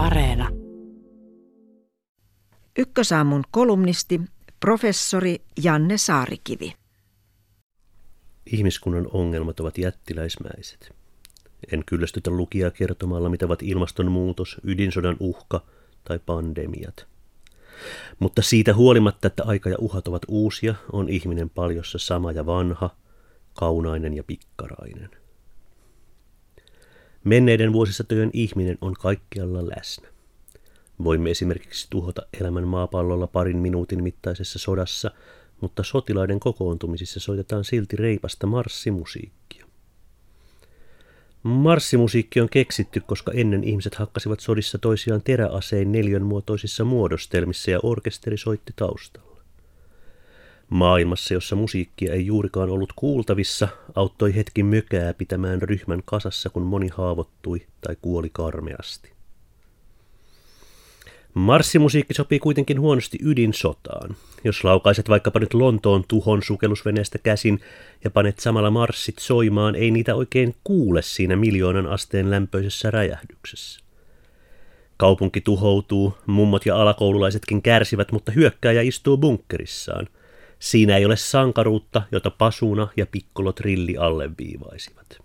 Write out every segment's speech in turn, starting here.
Areena. Ykkösaamun kolumnisti, professori Janne Saarikivi. Ihmiskunnan ongelmat ovat jättiläismäiset. En kyllästytä lukijaa kertomalla, mitä ovat ilmastonmuutos, ydinsodan uhka tai pandemiat. Mutta siitä huolimatta, että aika ja uhat ovat uusia, on ihminen paljossa sama ja vanha, kaunainen ja pikkarainen. Menneiden vuosisatojen ihminen on kaikkialla läsnä. Voimme esimerkiksi tuhota elämän maapallolla parin minuutin mittaisessa sodassa, mutta sotilaiden kokoontumisissa soitetaan silti reipasta marssimusiikkia. Marssimusiikki on keksitty, koska ennen ihmiset hakkasivat sodissa toisiaan teräasein neljönmuotoisissa muodostelmissa ja orkesteri soitti taustalla. Maailmassa, jossa musiikkia ei juurikaan ollut kuultavissa, auttoi hetki mökää pitämään ryhmän kasassa, kun moni haavoittui tai kuoli karmeasti. Marssimusiikki sopii kuitenkin huonosti ydinsotaan. Jos laukaiset vaikkapa nyt Lontoon tuhon sukellusveneestä käsin ja panet samalla marssit soimaan, ei niitä oikein kuule siinä miljoonan asteen lämpöisessä räjähdyksessä. Kaupunki tuhoutuu, mummot ja alakoululaisetkin kärsivät, mutta hyökkääjä istuu bunkkerissaan – Siinä ei ole sankaruutta, jota pasuna ja pikkolo trilli alleviivaisivat.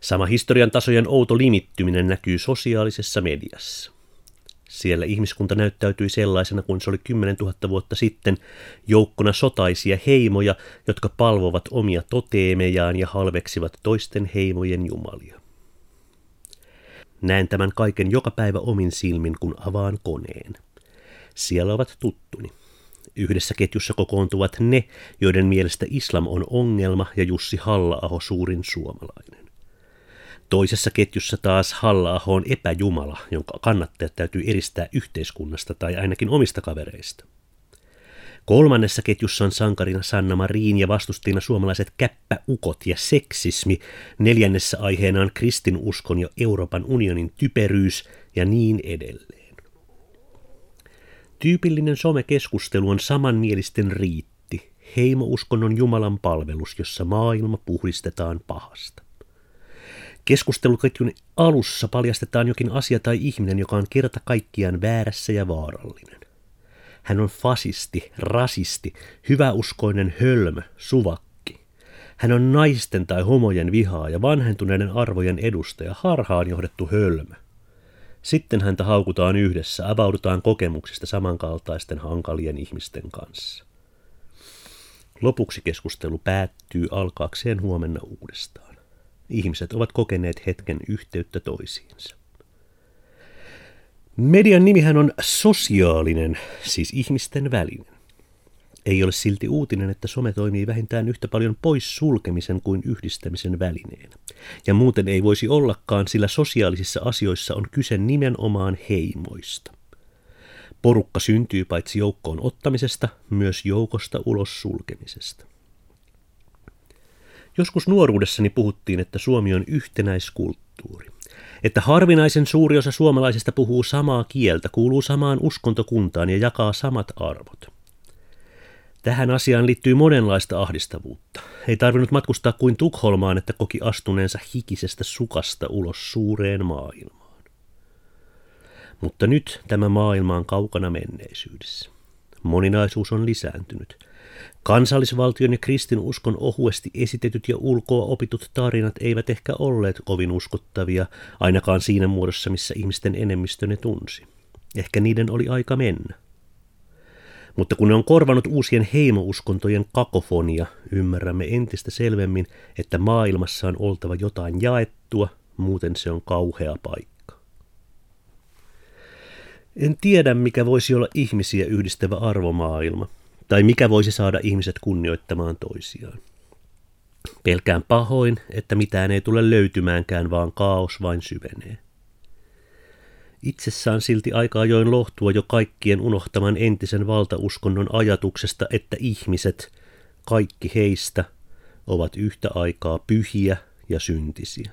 Sama historian tasojen outo limittyminen näkyy sosiaalisessa mediassa. Siellä ihmiskunta näyttäytyi sellaisena kuin se oli 10 000 vuotta sitten, joukkona sotaisia heimoja, jotka palvovat omia toteemejaan ja halveksivat toisten heimojen jumalia. Näen tämän kaiken joka päivä omin silmin, kun avaan koneen – siellä ovat tuttuni. Yhdessä ketjussa kokoontuvat ne, joiden mielestä islam on ongelma ja Jussi halla suurin suomalainen. Toisessa ketjussa taas halla on epäjumala, jonka kannattajat täytyy eristää yhteiskunnasta tai ainakin omista kavereista. Kolmannessa ketjussa on sankarina Sanna Marin ja vastustina suomalaiset käppäukot ja seksismi. Neljännessä aiheena on kristinuskon ja Euroopan unionin typeryys ja niin edelleen. Tyypillinen somekeskustelu on samanmielisten riitti, heimouskonnon Jumalan palvelus, jossa maailma puhdistetaan pahasta. Keskusteluketjun alussa paljastetaan jokin asia tai ihminen, joka on kerta kaikkiaan väärässä ja vaarallinen. Hän on fasisti, rasisti, hyväuskoinen hölmö, suvakki. Hän on naisten tai homojen vihaa ja vanhentuneiden arvojen edustaja, harhaan johdettu hölmö. Sitten häntä haukutaan yhdessä, avaudutaan kokemuksista samankaltaisten hankalien ihmisten kanssa. Lopuksi keskustelu päättyy alkaakseen huomenna uudestaan. Ihmiset ovat kokeneet hetken yhteyttä toisiinsa. Median nimihän on sosiaalinen, siis ihmisten välinen. Ei ole silti uutinen, että some toimii vähintään yhtä paljon pois sulkemisen kuin yhdistämisen välineenä. Ja muuten ei voisi ollakaan, sillä sosiaalisissa asioissa on kyse nimenomaan heimoista. Porukka syntyy paitsi joukkoon ottamisesta, myös joukosta ulos sulkemisesta. Joskus nuoruudessani puhuttiin, että Suomi on yhtenäiskulttuuri. Että harvinaisen suuri osa suomalaisista puhuu samaa kieltä, kuuluu samaan uskontokuntaan ja jakaa samat arvot – Tähän asiaan liittyy monenlaista ahdistavuutta. Ei tarvinnut matkustaa kuin Tukholmaan, että koki astuneensa hikisestä sukasta ulos suureen maailmaan. Mutta nyt tämä maailma on kaukana menneisyydessä. Moninaisuus on lisääntynyt. Kansallisvaltion ja kristinuskon ohuesti esitetyt ja ulkoa opitut tarinat eivät ehkä olleet kovin uskottavia, ainakaan siinä muodossa, missä ihmisten enemmistö ne tunsi. Ehkä niiden oli aika mennä. Mutta kun ne on korvanut uusien heimouskontojen kakofonia, ymmärrämme entistä selvemmin, että maailmassa on oltava jotain jaettua, muuten se on kauhea paikka. En tiedä, mikä voisi olla ihmisiä yhdistävä arvomaailma, tai mikä voisi saada ihmiset kunnioittamaan toisiaan. Pelkään pahoin, että mitään ei tule löytymäänkään, vaan kaos vain syvenee. Itsessään silti aika ajoin lohtua jo kaikkien unohtaman entisen valtauskonnon ajatuksesta, että ihmiset, kaikki heistä, ovat yhtä aikaa pyhiä ja syntisiä.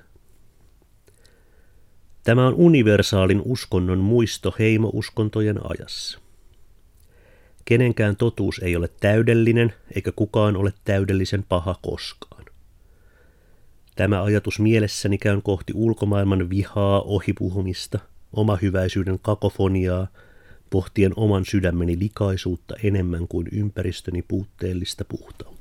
Tämä on universaalin uskonnon muisto heimouskontojen ajassa. Kenenkään totuus ei ole täydellinen, eikä kukaan ole täydellisen paha koskaan. Tämä ajatus mielessäni käyn kohti ulkomaailman vihaa, ohipuhumista, omahyväisyyden kakofoniaa, pohtien oman sydämeni likaisuutta enemmän kuin ympäristöni puutteellista puhtautta.